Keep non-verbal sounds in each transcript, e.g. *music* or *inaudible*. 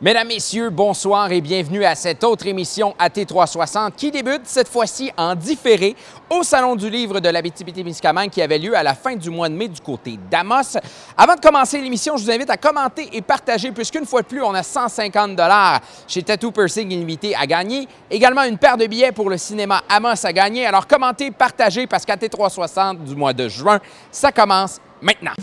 Mesdames, Messieurs, bonsoir et bienvenue à cette autre émission AT360 qui débute cette fois-ci en différé au Salon du Livre de l'Abitibi-Témiscamingue qui avait lieu à la fin du mois de mai du côté d'Amos. Avant de commencer l'émission, je vous invite à commenter et partager puisqu'une fois de plus, on a 150 dollars chez Tattoo Pursing invité à gagner. Également une paire de billets pour le cinéma Amos à gagner. Alors commentez, partagez parce qu'AT360 du mois de juin, ça commence maintenant.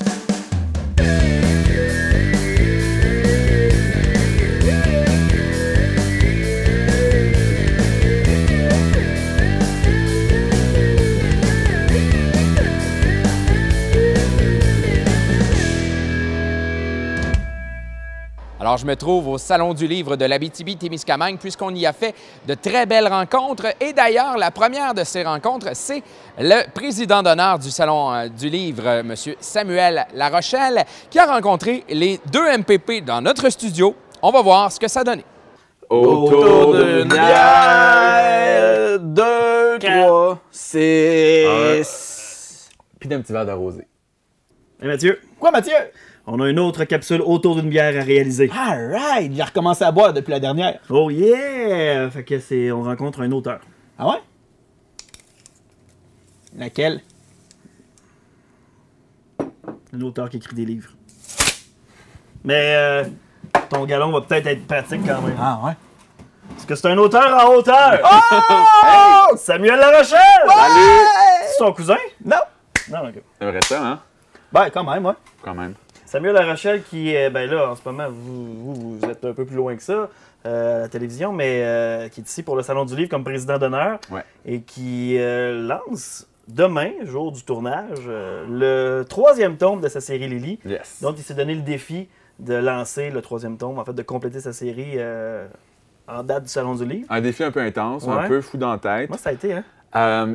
Alors, je me trouve au Salon du Livre de l'Abitibi-Témiscamingue puisqu'on y a fait de très belles rencontres. Et d'ailleurs, la première de ces rencontres, c'est le président d'honneur du Salon euh, du Livre, M. Samuel Larochelle, qui a rencontré les deux MPP dans notre studio. On va voir ce que ça donnait. Autour d'une bière, deux, trois, six. Puis d'un petit verre de rosé. Et Mathieu, Quoi, Mathieu? On a une autre capsule autour d'une bière à réaliser. Alright! J'ai recommencé à boire depuis la dernière. Oh yeah! Fait que c'est, on rencontre un auteur. Ah ouais? Laquelle? Un auteur qui écrit des livres. Mais euh, ton galon va peut-être être pratique quand même. Ah ouais? Parce que c'est un auteur en hauteur! Oh! *laughs* Samuel Larochelle! Salut! C'est ton cousin? Non! Non, ok. C'est vrai ça, hein? Ben, quand même, ouais. Quand même. Samuel Larochelle qui est, ben là, en ce moment, vous, vous, vous êtes un peu plus loin que ça, euh, à la télévision, mais euh, qui est ici pour le Salon du Livre comme président d'honneur Ouais. et qui euh, lance demain, jour du tournage, le troisième tome de sa série Lily, Yes. dont il s'est donné le défi de lancer le troisième tome, en fait, de compléter sa série en date du Salon du Livre. Un défi un peu intense, Ouais. un peu fou dans la tête. Moi, ça a été, hein? Euh,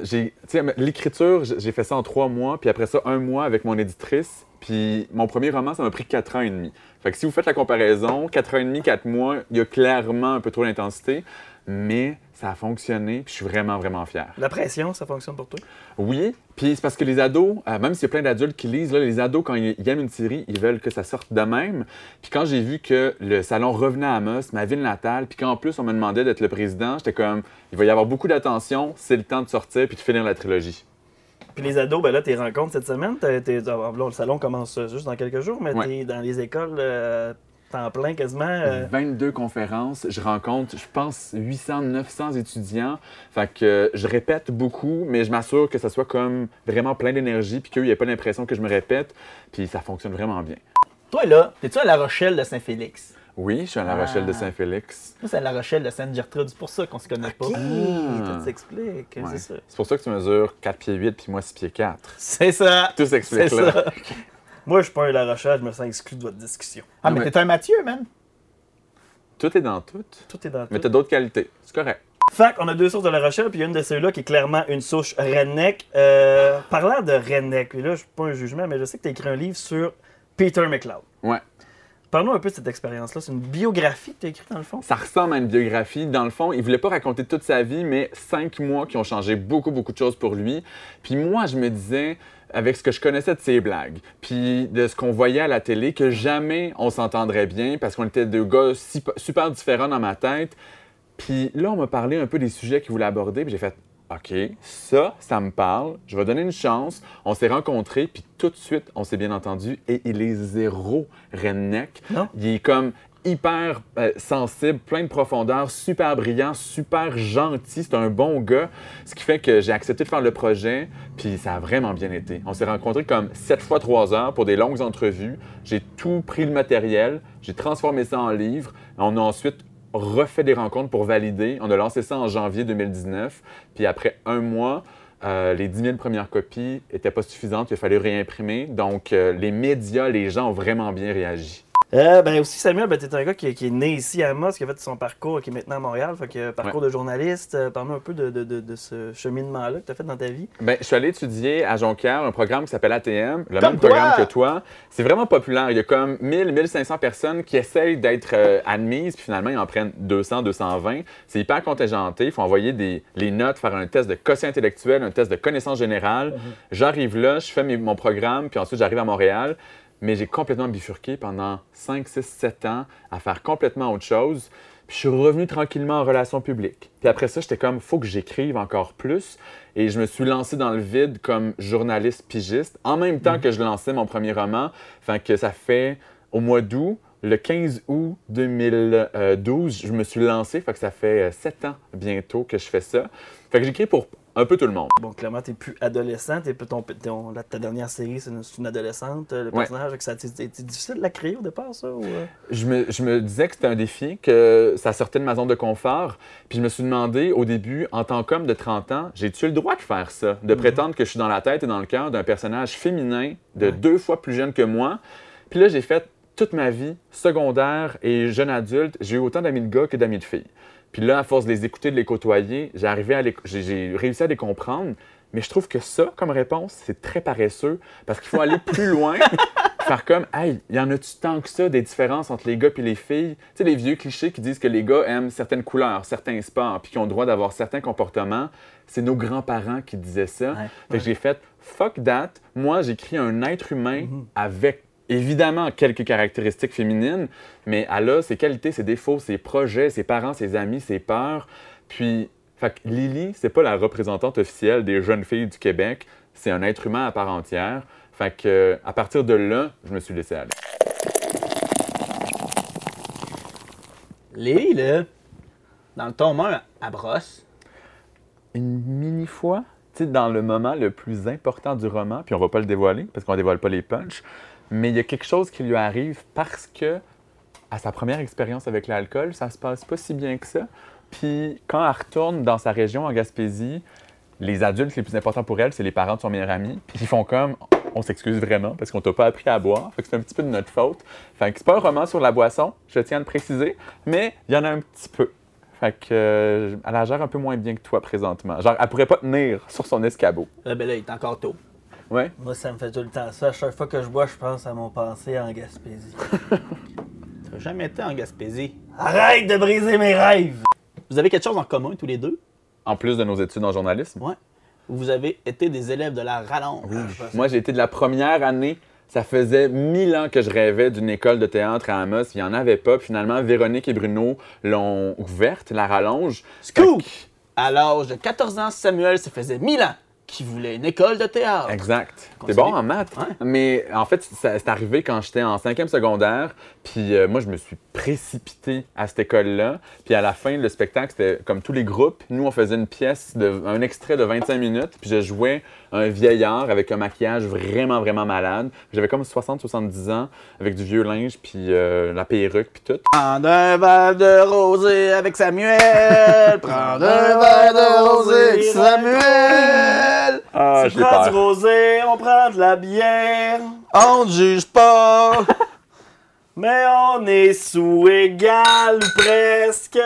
l'écriture, j'ai fait ça en trois mois, puis après ça, un mois avec mon éditrice. Puis mon premier roman, ça m'a pris quatre ans et demi. Fait que si vous faites la comparaison, quatre ans et demi, quatre mois, il y a clairement un peu trop d'intensité, mais ça a fonctionné, puis je suis vraiment, vraiment fier. La pression, ça fonctionne pour toi? Oui, puis c'est parce que les ados, euh, même s'il y a plein d'adultes qui lisent, là, les ados, quand ils, ils aiment une série, ils veulent que ça sorte de même. Puis quand j'ai vu que le salon revenait à Amos, ma ville natale, puis qu'en plus on me demandait d'être le président, j'étais comme, il va y avoir beaucoup d'attention, c'est le temps de sortir puis de finir la trilogie. Puis les ados, ben là, tes rencontres cette semaine, t'es- t'es- ah, là, le salon commence juste dans quelques jours, mais Ouais. t'es dans les écoles euh, temps plein quasiment. euh, 22 conférences, je rencontre, je pense, 800, 900 étudiants. Fait que euh, je répète beaucoup, mais je m'assure que ça soit comme vraiment plein d'énergie, puis qu'il n'y ait pas l'impression que je me répète, puis ça fonctionne vraiment bien. Toi, là, t'es-tu à La Rochelle de Saint-Félix? Oui, je suis à La Rochelle de Ah. Saint-Félix. Moi, c'est à La Rochelle de Sainte-Gertrude. C'est pour ça qu'on se connaît pas. Ah. tout s'explique, Ouais. c'est ça. C'est pour ça que tu mesures 4 pieds 8 puis moi 6 pieds 4. C'est ça! Tout s'explique C'est là. ça. *laughs* Moi, je suis pas un La Rochelle, je me sens exclu de votre discussion. Ah, Non, mais mais- t'es un Mathieu, man! Tout est dans tout. Tout est dans Mais tout. t'as d'autres qualités. C'est correct. Fait qu'on a deux sources de La Rochelle, puis il y a une de ceux-là qui est clairement une souche redneck. Euh, parlant de redneck, puis là, je suis pas un jugement, mais je sais que tu as écrit un livre sur Peter McLeod. Ouais. Parle-nous un peu de cette expérience-là. C'est une biographie que tu as écrite dans le fond? Ça ressemble à une biographie. Dans le fond, il voulait pas raconter toute sa vie, mais cinq mois qui ont changé beaucoup, beaucoup de choses pour lui. Puis moi, je me disais, avec ce que je connaissais de ses blagues, puis de ce qu'on voyait à la télé, que jamais on s'entendrait bien parce qu'on était deux gars super différents dans ma tête. Puis là, on m'a parlé un peu des sujets qu'il voulait aborder, puis j'ai fait OK, ça, ça me parle, je vais donner une chance. On s'est rencontrés, puis tout de suite, on s'est bien entendu, et il est zéro redneck. Non? Il est comme hyper euh, sensible, plein de profondeur, super brillant, super gentil, c'est un bon gars. Ce qui fait que j'ai accepté de faire le projet, puis ça a vraiment bien été. On s'est rencontrés comme 7 fois 3 heures pour des longues entrevues. J'ai tout pris le matériel, j'ai transformé ça en livre. On a ensuite refait des rencontres pour valider. On a lancé ça en janvier 2019. Puis après un mois, euh, les 10 000 premières copies n'étaient pas suffisantes. Il a fallu réimprimer. Donc, euh, les médias, les gens ont vraiment bien réagi. Euh, ben aussi, Samuel, ben, t'es un gars qui, qui est né ici à Amos, qui a fait son parcours, qui est maintenant à Montréal. Fait que euh, parcours de journaliste. Euh, Parle-nous un peu de, de- de- de ce cheminement-là que tu as fait dans ta vie. Ben, je suis allé étudier à Jonquière un programme qui s'appelle ATM, le Comme même programme que toi. C'est vraiment populaire. Il y a comme 1000, 1500 personnes qui essayent d'être euh, admises, puis finalement, ils en prennent 200, 220. C'est hyper contingenté. Il faut envoyer des, les notes, faire un test de quotient intellectuel, un test de connaissance générale. J'arrive là, je fais mes- mon programme, puis ensuite, j'arrive à Montréal. Mais j'ai complètement bifurqué pendant 5, 6, 7 ans à faire complètement autre chose. Puis je suis revenu tranquillement en relations publiques. Puis après ça, j'étais comme, faut que j'écrive encore plus. Et je me suis lancé dans le vide comme journaliste pigiste, en même temps que je lançais mon premier roman. Fait que ça fait au mois d'août, le 15 août 2012, je me suis lancé. Fait que ça fait 7 ans bientôt que je fais ça. Fait que j'écris pour un peu tout le monde. Bon, clairement, t'es plus adolescent. T'es, ton, ton- ta dernière série, c'est une, adolescente. euh, Le Ouais. personnage, que ça, c'était difficile de la créer au départ, ça? Ou... euh? Je me, je me disais que c'était un défi, que ça sortait de ma zone de confort. Puis je me suis demandé au début, en tant qu'homme de 30 ans, j'ai-tu le droit de faire ça? De prétendre que je suis dans la tête et dans le cœur d'un personnage féminin de Ouais. deux fois plus jeune que moi. Puis là, j'ai fait toute ma vie, secondaire et jeune adulte, j'ai eu autant d'amis de gars que d'amis de filles. Puis là, à force de les écouter, de les côtoyer, j'ai arrivé à les- réussi à les comprendre. Mais je trouve que ça, comme réponse, c'est très paresseux parce qu'il faut aller plus *laughs* loin. Faire comme, hey, y en a-tu tant que ça des différences entre les gars et les filles? Tu sais, les vieux clichés qui disent que les gars aiment certaines couleurs, certains sports, puis qui ont le droit d'avoir certains comportements. C'est nos grands-parents qui disaient ça. Fait que j'ai fait, fuck that. Moi, j'écris un être humain avec évidemment quelques caractéristiques féminines, mais elle a ses qualités, ses défauts, ses projets, ses parents, ses amis, ses peurs. Puis, fait que Lily, c'est pas la représentante officielle des jeunes filles du Québec, c'est un être humain à part entière. Fait que, à partir de là, je me suis laissé aller. Lily, là, dans le tome 1, à brosse. Une mini fois, tu sais, dans le moment le plus important du roman, puis on va pas le dévoiler parce qu'on dévoile pas les punchs, mais il y a quelque chose qui lui arrive parce que à sa première expérience avec l'alcool, ça se passe pas si bien que ça. Puis quand elle retourne dans sa région en Gaspésie, les adultes les plus importants pour elle, c'est les parents de son meilleur ami, puis ils font comme on s'excuse vraiment parce qu'on t'a pas appris à boire, fait que c'est un petit peu de notre faute. Fait que c'est pas un roman sur la boisson, je tiens à le préciser, mais il y en a un petit peu. Fait que euh, elle la gère un peu moins bien que toi présentement. Genre elle pourrait pas tenir sur son escabeau. Là, ben là, il est encore tôt. Ouais. Moi, ça me fait tout le temps ça. À chaque fois que je bois, je pense à mon passé en Gaspésie. *laughs* Tu n'as jamais été en Gaspésie. Arrête de briser mes rêves! Vous avez quelque chose en commun, tous les deux? En plus de nos études en journalisme. Ouais. Vous avez été des élèves de la Rallonge. Moi, j'ai été de la première année. Ça faisait mille ans que je rêvais d'une école de théâtre à Amos. Il n'y en avait pas. Puis finalement, Véronique et Bruno l'ont ouverte, la rallonge. Scoop! À l'âge de 14 ans, Samuel, ça faisait 1000 ans qu'il voulait une école de théâtre. Exact. T'es bon en maths? Ouais. Mais en fait, c'est arrivé quand j'étais en cinquième secondaire. Puis euh, moi, je me suis précipité à cette école-là. Puis à la fin, le spectacle, c'était comme tous les groupes. Nous, on faisait une pièce, de, un extrait de 25 minutes. Puis je jouais un vieillard avec un maquillage vraiment, vraiment malade. J'avais comme 60-70 ans avec du vieux linge, puis euh, la perruque, puis tout. Prendre un verre de rosé avec Samuel. *laughs* Prendre un verre de rosé avec Samuel. Ah, tu prends du rosé, on prend de la bière, On ne juge pas. *laughs* mais on est sous égal presque.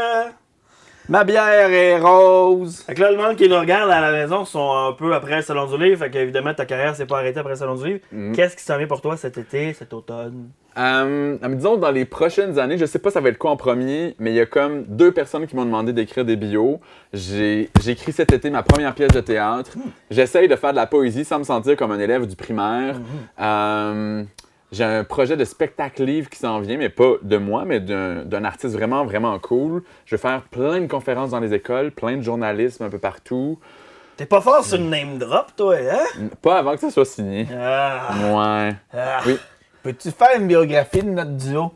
Ma bière est rose. Fait que là, le monde qui nous regarde à la maison sont un peu après le Salon du Livre. Fait qu'évidemment, ta carrière s'est pas arrêtée après le Salon du Livre. Mm. Qu'est-ce qui s'en vient pour toi cet été, cet automne? Euh, mais disons, dans les prochaines années, je sais pas ça va être quoi en premier, mais il y a comme deux personnes qui m'ont demandé d'écrire des bios. J'ai j'ai écrit cet été ma première pièce de théâtre. J'essaye de faire de la poésie sans me sentir comme un élève du primaire. Euh, j'ai un projet de spectacle-livre qui s'en vient, mais pas de moi, mais d'un d'un artiste vraiment, vraiment cool. Je vais faire plein de conférences dans les écoles, plein de journalisme un peu partout. T'es pas fort sur le name drop, toi, hein? Pas avant que ça soit signé. Ah, Ouais. ah. Oui. Peux-tu faire une biographie de notre duo?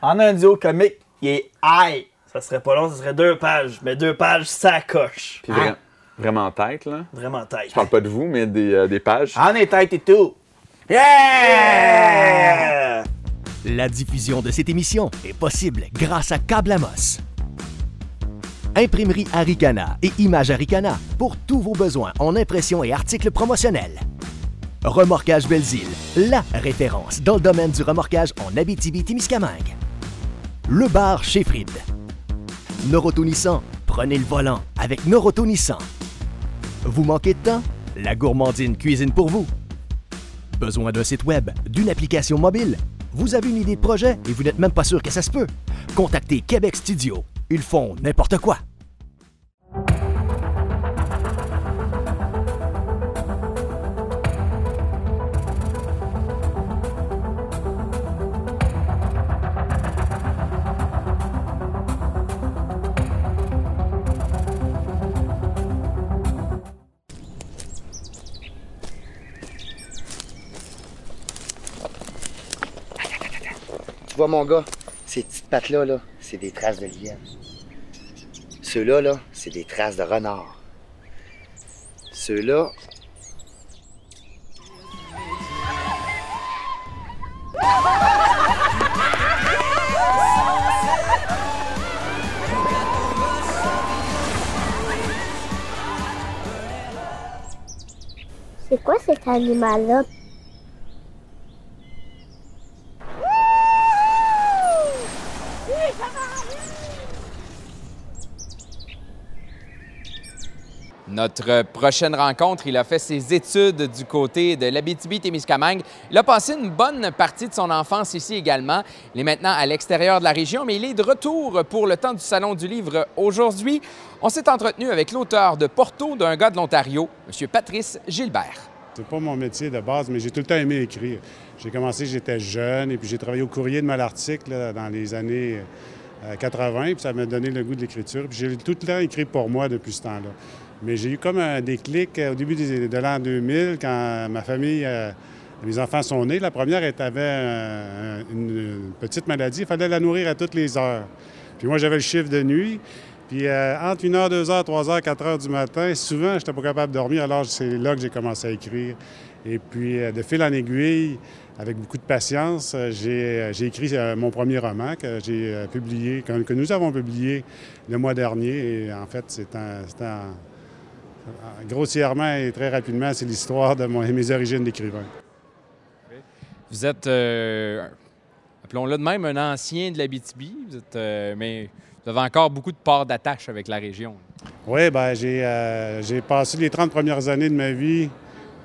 En un duo comique, il est high. Ça serait pas long, ça serait deux pages. Mais deux pages, ça coche. Puis vra- vraiment en tête, là. Vraiment tête. Je parle pas de vous, mais des, euh, des pages. En est tête et tout. La diffusion de cette émission est possible grâce à Câble Amos. Imprimerie Aricana et Image Aricana pour tous vos besoins en impression et articles promotionnels. Remorquage Belzile, la référence dans le domaine du remorquage en Abitibi-Témiscamingue. Le bar chez Fried. Noroto prenez le volant avec Noroto Nissan. Vous manquez de temps? La gourmandine cuisine pour vous. Besoin d'un site web, d'une application mobile? Vous avez une idée de projet et vous n'êtes même pas sûr que ça se peut? Contactez Québec Studio. Ils font n'importe quoi. Tu vois, mon gars, ces petites pattes-là, là, c'est des traces de lièvre. Ceux-là, là, c'est des traces de renard. Ceux-là. C'est quoi cet animal-là? Notre prochaine rencontre, il a fait ses études du côté de l'Abitibi-Témiscamingue. Il a passé une bonne partie de son enfance ici également. Il est maintenant à l'extérieur de la région, mais il est de retour pour le temps du Salon du Livre aujourd'hui. On s'est entretenu avec l'auteur de Porto d'un gars de l'Ontario, M. Patrice Gilbert. C'est pas mon métier de base, mais j'ai tout le temps aimé écrire. J'ai commencé, j'étais jeune, et puis j'ai travaillé au courrier de Malartic dans les années euh, 80, puis ça m'a donné le goût de l'écriture. Puis j'ai tout le temps écrit pour moi depuis ce temps-là. Mais j'ai eu comme un déclic euh, au début de l'an 2000, quand ma famille, euh, mes enfants sont nés. La première, avait une petite maladie. Il fallait la nourrir à toutes les heures. Puis moi, j'avais le chiffre de nuit. Puis euh, entre 1h, 2h, 3h, 4h du matin, souvent, je n'étais pas capable de dormir. Alors, c'est là que j'ai commencé à écrire. Et puis, de fil en aiguille, avec beaucoup de patience, j'ai écrit mon premier roman que j'ai publié, que, que nous avons publié le mois dernier. Et en fait, c'est un- grossièrement et très rapidement, c'est l'histoire de mon- *laughs* mes origines d'écrivain. Vous êtes, euh, appelons-le de même, un ancien de l'Abitibi, vous êtes, euh, mais vous avez encore beaucoup de parts d'attache avec la région. Oui, ben j'ai euh, j'ai passé les 30 premières années de ma vie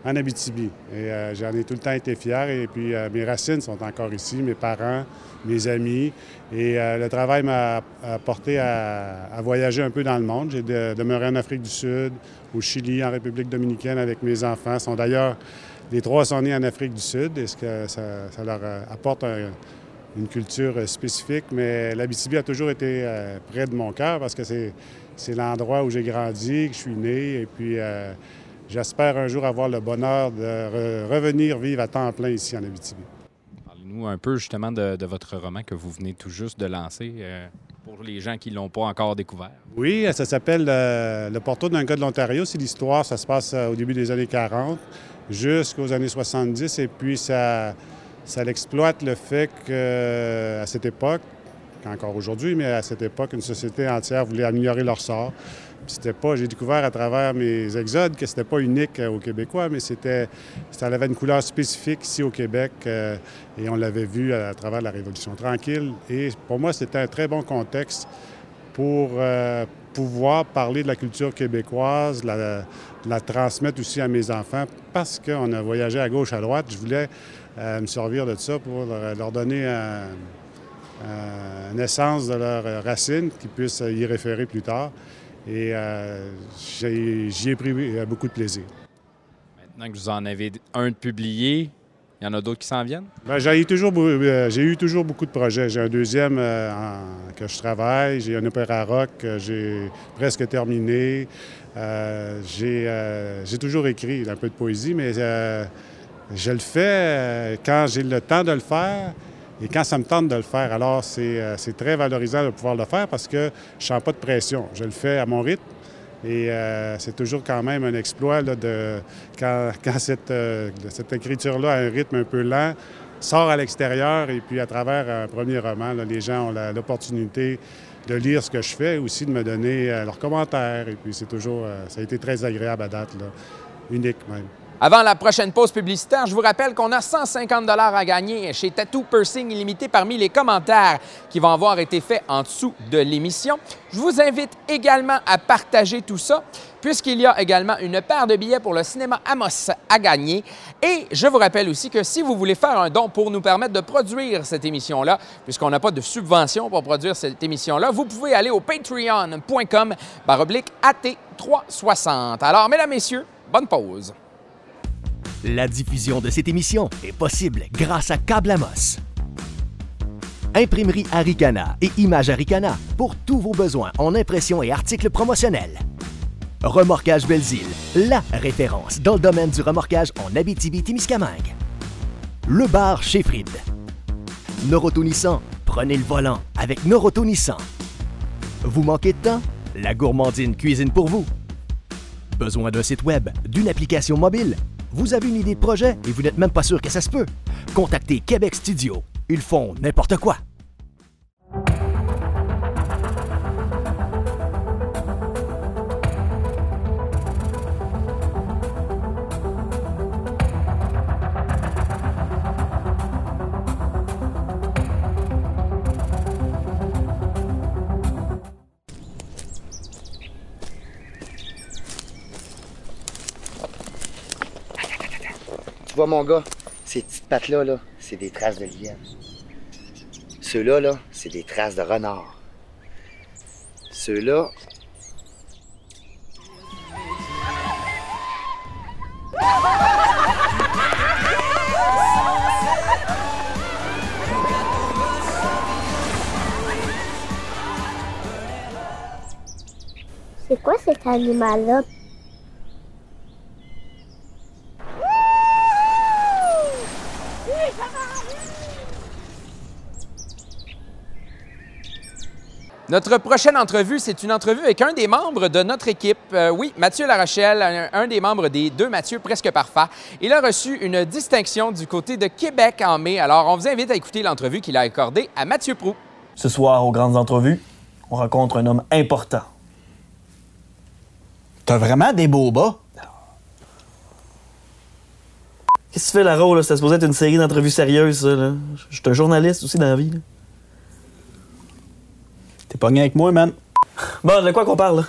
en Abitibi. Et euh, j'en ai tout le temps été fier. Et puis, euh, mes racines sont encore ici, mes parents, mes amis. Et euh, le travail m'a porté à, à voyager un peu dans le monde. J'ai de- demeuré en Afrique du Sud, au Chili, en République dominicaine avec mes enfants. Sont d'ailleurs, les trois sont nés en Afrique du Sud. Et ce que ça, leur euh, apporte un- une culture euh, spécifique, mais l'Abitibi a toujours été euh, près de mon cœur parce que c'est, l'endroit où j'ai grandi, que je suis né, et puis j'espère un jour avoir le bonheur de re- revenir vivre à temps plein ici en Abitibi. Parlez-nous un peu justement de, votre roman que vous venez tout juste de lancer pour les gens qui ne l'ont pas encore découvert. Oui, ça s'appelle euh, Le porto d'un gars de l'Ontario. C'est l'histoire, ça se passe euh, au début des années 40 jusqu'aux années 70, et puis ça, ça exploite le fait qu'à cette époque, encore aujourd'hui, mais à cette époque, une société entière voulait améliorer leur sort. C'était pas, j'ai découvert à travers mes exodes que c'était pas unique euh, aux Québécois, mais c'était, ça avait une couleur spécifique ici au Québec euh, et on l'avait vu à, travers la Révolution tranquille. Et pour moi, c'était un très bon contexte pour euh, pouvoir parler de la culture québécoise, la, la transmettre aussi à mes enfants, parce qu'on a voyagé à gauche, à droite. Je voulais me servir de ça pour leur, donner un, essence de leurs racines, qu'ils puissent y référer plus tard. Et euh, j'y ai pris euh, beaucoup de plaisir. Maintenant que vous en avez un de publié, il y en a d'autres qui s'en viennent? Ben, j'ai, eu toujours, beau- euh, j'ai eu toujours beaucoup de projets. J'ai un deuxième euh, en- que je travaille. J'ai un opéra rock que j'ai presque terminé. Euh, j'ai, euh, toujours écrit un peu de poésie, mais je le fais quand j'ai le temps de le faire et quand ça me tente de le faire. Alors, c'est, euh, très valorisant de pouvoir le faire parce que je ne sens pas de pression. Je le fais à mon rythme. Et euh, c'est toujours quand même un exploit de, quand, *laughs* euh, cette écriture-là a un rythme un peu lent, sort à l'extérieur et puis à travers un premier roman, les gens ont l'opportunité de lire ce que je fais, aussi de me donner leurs commentaires. Et puis c'est toujours, ça a été très agréable à date, unique même. Avant la prochaine pause publicitaire, je vous rappelle qu'on a 150 dollars à gagner chez Tattoo Pursing Illimité parmi les commentaires qui vont avoir été faits en dessous de l'émission. Je vous invite également à partager tout ça puisqu'il y a également une paire de billets pour le cinéma Amos à gagner. Et je vous rappelle aussi que si vous voulez faire un don pour nous permettre de produire cette émission-là, puisqu'on n'a pas de subvention pour produire cette émission-là, vous pouvez aller au patreon.com baroblique AT360. Alors, mesdames, messieurs, bonne pause. La diffusion de cette émission est possible grâce à Câble Amos. Imprimerie Aricana et Image Aricana pour tous vos besoins en impression et articles promotionnels. Remorquage Belzile, la référence dans le domaine du remorquage en Abitibi-Témiscamingue. Le bar chez Fried. Noroto Nissan, prenez le volant avec Noroto Nissan. Vous manquez de temps? La gourmandine cuisine pour vous. Besoin d'un site web, d'une application mobile? Vous avez une idée de projet et vous n'êtes même pas sûr que ça se peut? Contactez Québec Studio. Ils font n'importe quoi. Vois, mon gars, ces petites pattes-là, là, c'est des traces de lièvre. Ceux-là, là, c'est des traces de renard. Ceux-là. C'est quoi cet animal-là? Notre prochaine entrevue, c'est une entrevue avec un des membres de notre équipe. Euh, oui, Mathieu Larochelle, un, un des membres des deux Mathieu presque parfaits. Il a reçu une distinction du côté de Québec en mai. Alors, on vous invite à écouter l'entrevue qu'il a accordée à Mathieu Prou. Ce soir, aux grandes entrevues, on rencontre un homme important. T'as vraiment des beaux bas. Qu'est-ce que tu fais, Laro? là? C'était supposé être une série d'entrevues sérieuses, ça, là. Je suis un journaliste aussi dans la vie. là. T'es pogné avec moi, man. Bon, de quoi qu'on parle, là?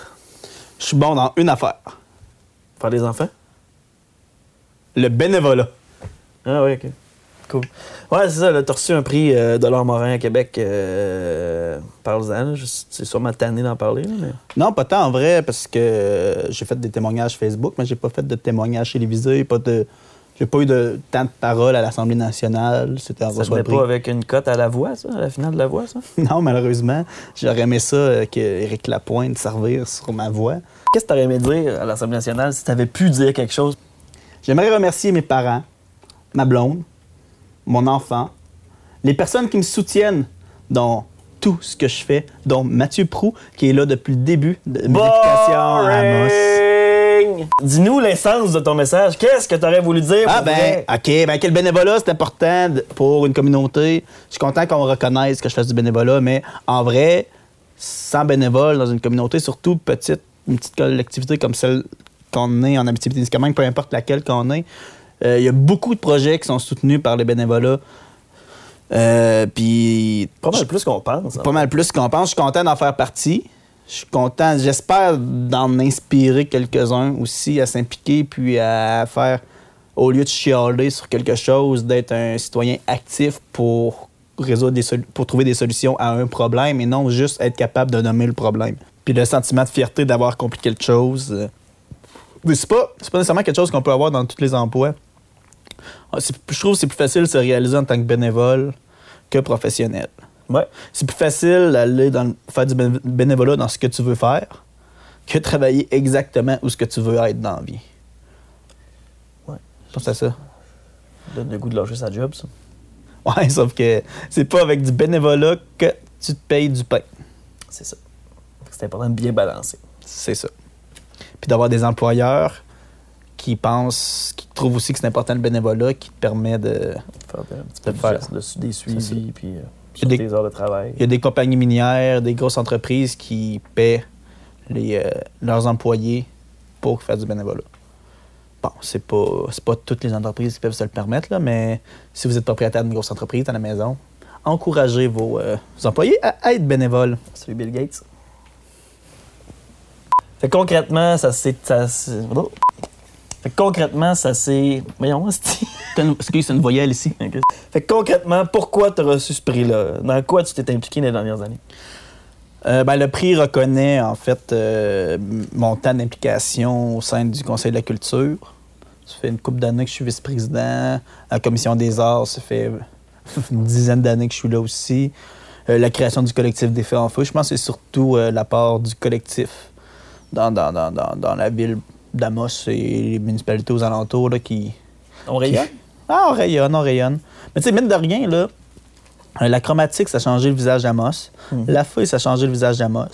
Je suis bon dans une affaire. Faire des enfants? Le bénévolat. Ah oui, OK. Cool. Ouais, c'est ça, là, t'as reçu un prix euh, de l'or Morin à Québec. Euh, Parle-en, C'est sûrement tanné d'en parler, là, mais... Non, pas tant en vrai, parce que j'ai fait des témoignages Facebook, mais j'ai pas fait de témoignages télévisés, pas de. J'ai pas eu de tant de paroles à l'Assemblée nationale. C'était un Ça venait pas avec une cote à la voix, ça, à la finale de la voix, ça? *laughs* Non, malheureusement. J'aurais aimé ça euh, que Éric Lapointe servir sur ma voix. Qu'est-ce que t'aurais aimé dire à l'Assemblée nationale si t'avais pu dire quelque chose? J'aimerais remercier mes parents, ma blonde, mon enfant, les personnes qui me soutiennent dans tout ce que je fais, dont Mathieu Prou, qui est là depuis le début de mes applications à Amos. Dis-nous l'essence de ton message. Qu'est-ce que t'aurais voulu dire? Ah ben, vrai? OK, ben que le bénévolat, c'est important pour une communauté. Je suis content qu'on reconnaisse que je fasse du bénévolat, mais en vrai, sans bénévole dans une communauté, surtout petite, une petite collectivité comme celle qu'on est en Abitibi-Témiscamingue, peu importe laquelle qu'on est, euh, il y a beaucoup de projets qui sont soutenus par les bénévolats. Euh, Puis Pas mal plus qu'on pense. hein. pas mal plus qu'on pense. Je suis content d'en faire partie. Je suis content, j'espère d'en inspirer quelques-uns aussi à s'impliquer puis à faire, au lieu de chialer sur quelque chose, d'être un citoyen actif pour résoudre des pour trouver des solutions à un problème et non juste être capable de nommer le problème. Puis le sentiment de fierté d'avoir accompli quelque chose. euh, mais c'est pas, pas nécessairement quelque chose qu'on peut avoir dans tous les emplois. Ah, Je trouve que c'est plus facile de se réaliser en tant que bénévole que professionnel. Ouais. C'est plus facile d'aller dans faire du bé- bénévolat dans ce que tu veux faire que de travailler exactement où ce que tu veux être dans la vie. Ouais. Je pense à ça. Donne le goût de lâcher sa job, ça. Ouais, *laughs* sauf que c'est pas avec du bénévolat que tu te payes du pain. C'est ça. C'est important de bien balancer. C'est ça. Puis d'avoir des employeurs qui pensent, qui trouvent aussi que c'est important le bénévolat, qui te permet de. Faire de- faire. geste, de- des suivis, puis euh, sur des- tes heures de travail. Il y a des compagnies minières, des grosses entreprises qui paient les, euh, leurs employés pour faire du bénévolat. Bon, c'est pas, c'est pas toutes les entreprises qui peuvent se le permettre, là, mais si vous êtes propriétaire d'une grosse entreprise à la maison, encouragez vos, euh, vos employés à être bénévoles. Salut Bill Gates. Fait concrètement, ça s'est. Fait que concrètement, ça s'est. Voyons, *laughs* c'est. Excuse, c'est une voyelle ici. Fait que concrètement, pourquoi t'as reçu ce prix-là? Dans quoi tu t'es impliqué dans les dernières années? Euh, ben, le prix reconnaît en fait euh, mon temps d'implication au sein du Conseil de la culture. Ça fait une couple d'années que je suis vice-président. À la Commission des arts, ça fait *laughs* une dizaine d'années que je suis là aussi. Euh, la création du collectif des Faits en Feu, je pense que c'est surtout euh, l'apport du collectif dans, dans, dans, dans, dans la ville d'Amos et les municipalités aux alentours là, qui, On rayonne? ah, on rayonne, on rayonne. Mais tu sais, mine de rien, là, Euh, La chromatique, ça a changé le visage d'Amos. Mhm. La feuille, ça a changé le visage d'Amos.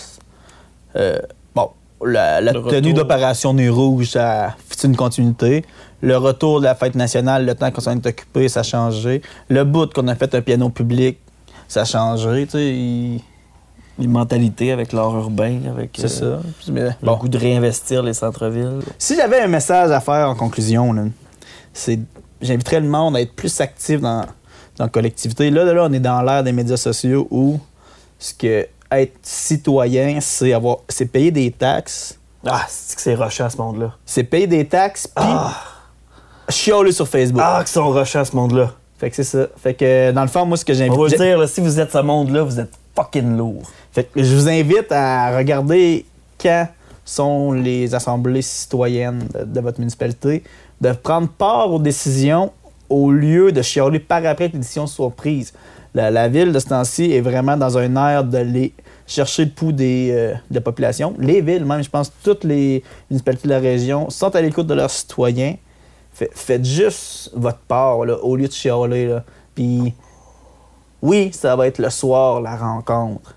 Euh, bon, la, tenue d'opération Nuit Rouge, ça fait une continuité. Le retour de la fête nationale, le temps qu'on s'en est occupé, ça a changé. Le bout qu'on a fait un piano public, ça a changé. Tu sais, il- Les mentalités avec l'art urbain, avec c'est euh, ça. Mais, le bon. goût de réinvestir les centres-villes. Si j'avais un message à faire en conclusion, c'est j'inviterais le monde à être plus actif dans, dans la collectivité. Là, là, on est dans l'ère des médias sociaux où ce que être citoyen, c'est avoir c'est payer des taxes. Ah, c'est que c'est rushant ce monde-là. C'est payer des taxes puis chialer sur Facebook. Ah, qu'ils sont rushants ce monde-là. Fait que c'est ça. Fait que dans le fond, moi ce que On va j'invite dire, là, si vous êtes ce monde-là, vous êtes fucking lourd. Fait que je vous invite à regarder quand sont les assemblées citoyennes de, votre municipalité, de prendre part aux décisions au lieu de chialer par après que les décisions soient prises. La, ville de ce temps-ci est vraiment dans un air de les chercher le pouls des, euh, de la population. Les villes, même, je pense, toutes les municipalités de la région sont à l'écoute de leurs citoyens. Fait- faites juste votre part au lieu de chialer. là. Puis oui, ça va être le soir, la rencontre.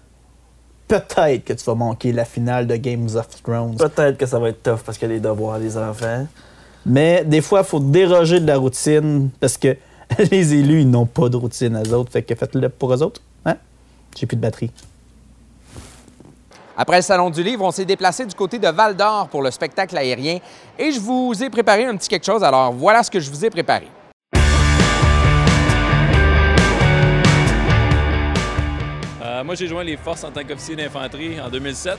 Peut-être que tu vas manquer la finale de Games of Thrones. Peut-être que ça va être tough parce qu'il y a des devoirs des enfants. Mais des fois, il faut déroger de la routine parce que *laughs* les élus, ils n'ont pas de routine à eux autres. Fait que faites-le pour eux autres. Hein? J'ai plus de batterie. Après le Salon du Livre, on s'est déplacé du côté de Val d'Or pour le spectacle aérien et je vous ai préparé un petit quelque chose. Alors voilà ce que je vous ai préparé. Euh, moi, j'ai joint les forces en tant qu'officier d'infanterie en 2007.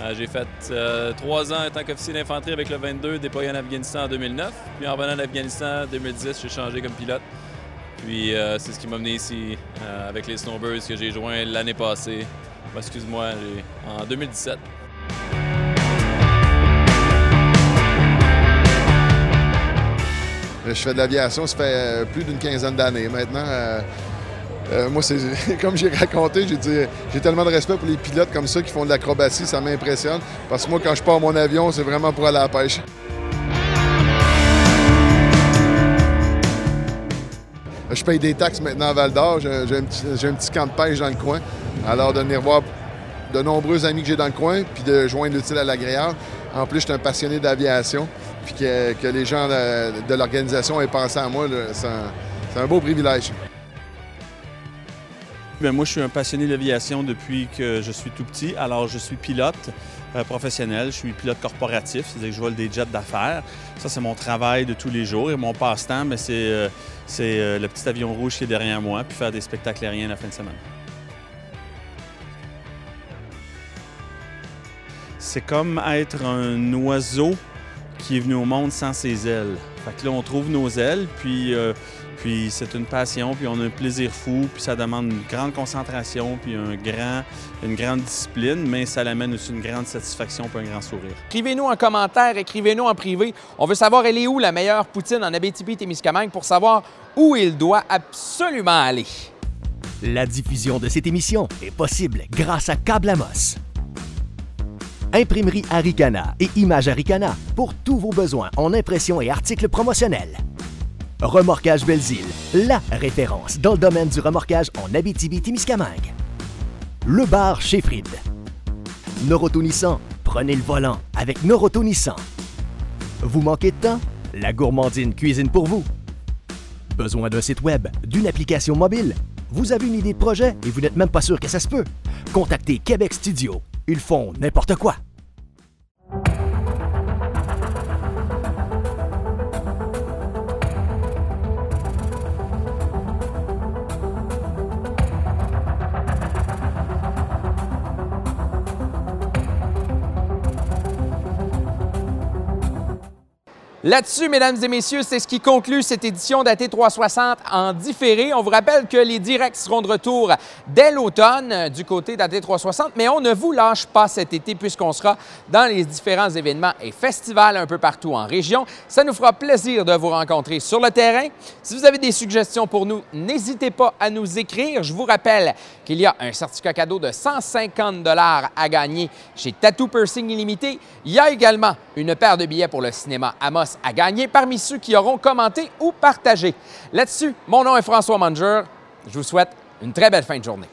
Euh, j'ai fait euh, trois ans en tant qu'officier d'infanterie avec le 22, déployé en Afghanistan en 2009. Puis en revenant d'Afghanistan en 2010, j'ai changé comme pilote. Puis c'est ce qui m'a mené ici avec les Snowbirds que j'ai joint l'année passée. Excuse-moi, en 2017. Je fais de l'aviation, ça fait plus d'une quinzaine d'années maintenant. Euh, moi, c'est *laughs* comme j'ai raconté, j'ai tellement de respect pour les pilotes comme ça qui font de l'acrobatie, ça m'impressionne. Parce que moi, quand je pars mon avion, c'est vraiment pour aller à la pêche. Je paye des taxes maintenant à Val d'Or. J'ai un, petit- camp de pêche dans le coin. Alors, de venir voir de nombreux amis que j'ai dans le coin, puis de joindre l'utile à l'agréable. En plus, je suis un passionné d'aviation, puis que, les gens de, l'organisation aient pensé à moi, c'est un beau privilège. Ben, moi, je suis un passionné d'aviation depuis que je suis tout petit. Alors, je suis pilote euh, professionnel, je suis pilote corporatif, c'est-à-dire que je vole des jets d'affaires. Ça, c'est mon travail de tous les jours. Et mon passe-temps, ben, c'est euh, euh, le petit avion rouge qui est derrière moi, puis faire des spectacles aériens la fin de semaine. C'est comme être un oiseau qui est venu au monde sans ses ailes. Fait que là, on trouve nos ailes, puis, puis c'est une passion, puis on a un plaisir fou, puis ça demande une grande concentration, puis un grand, une grande discipline, mais ça l'amène aussi une grande satisfaction, puis un grand sourire. Écrivez-nous en commentaire, écrivez-nous en privé. On veut savoir elle est où la meilleure poutine en Abitibi-Témiscamingue pour savoir où il doit absolument aller. La diffusion de cette émission est possible grâce à Câble Amos. Imprimerie Aricana et Image Aricana pour tous vos besoins en impression et articles promotionnels. Remorquage Belzile, la référence dans le domaine du remorquage en Abitibi-Témiscamingue. Le bar chez Fried. Noroto prenez le volant avec Noroto Nissan. Vous manquez de temps? La gourmandine cuisine pour vous. Besoin d'un site web, d'une application mobile? Vous avez une idée de projet et vous n'êtes même pas sûr que ça se peut? Contactez Québec Studio. Ils font n'importe quoi. Là-dessus, mesdames et messieurs, c'est ce qui conclut cette édition d'AT 360 en différé. On vous rappelle que les directs seront de retour dès l'automne euh, du côté d'AT 360, mais on ne vous lâche pas cet été puisqu'on sera dans les différents événements et festivals un peu partout en région. Ça nous fera plaisir de vous rencontrer sur le terrain. Si vous avez des suggestions pour nous, n'hésitez pas à nous écrire. Je vous rappelle qu'il y a un certificat cadeau de 150 dollars à gagner chez Tattoo Piercing Illimité. Il y a également une paire de billets pour le cinéma Amos à gagner parmi ceux qui auront commenté ou partagé. Là-dessus, mon nom est François Manger. Je vous souhaite Une très belle fin de journée.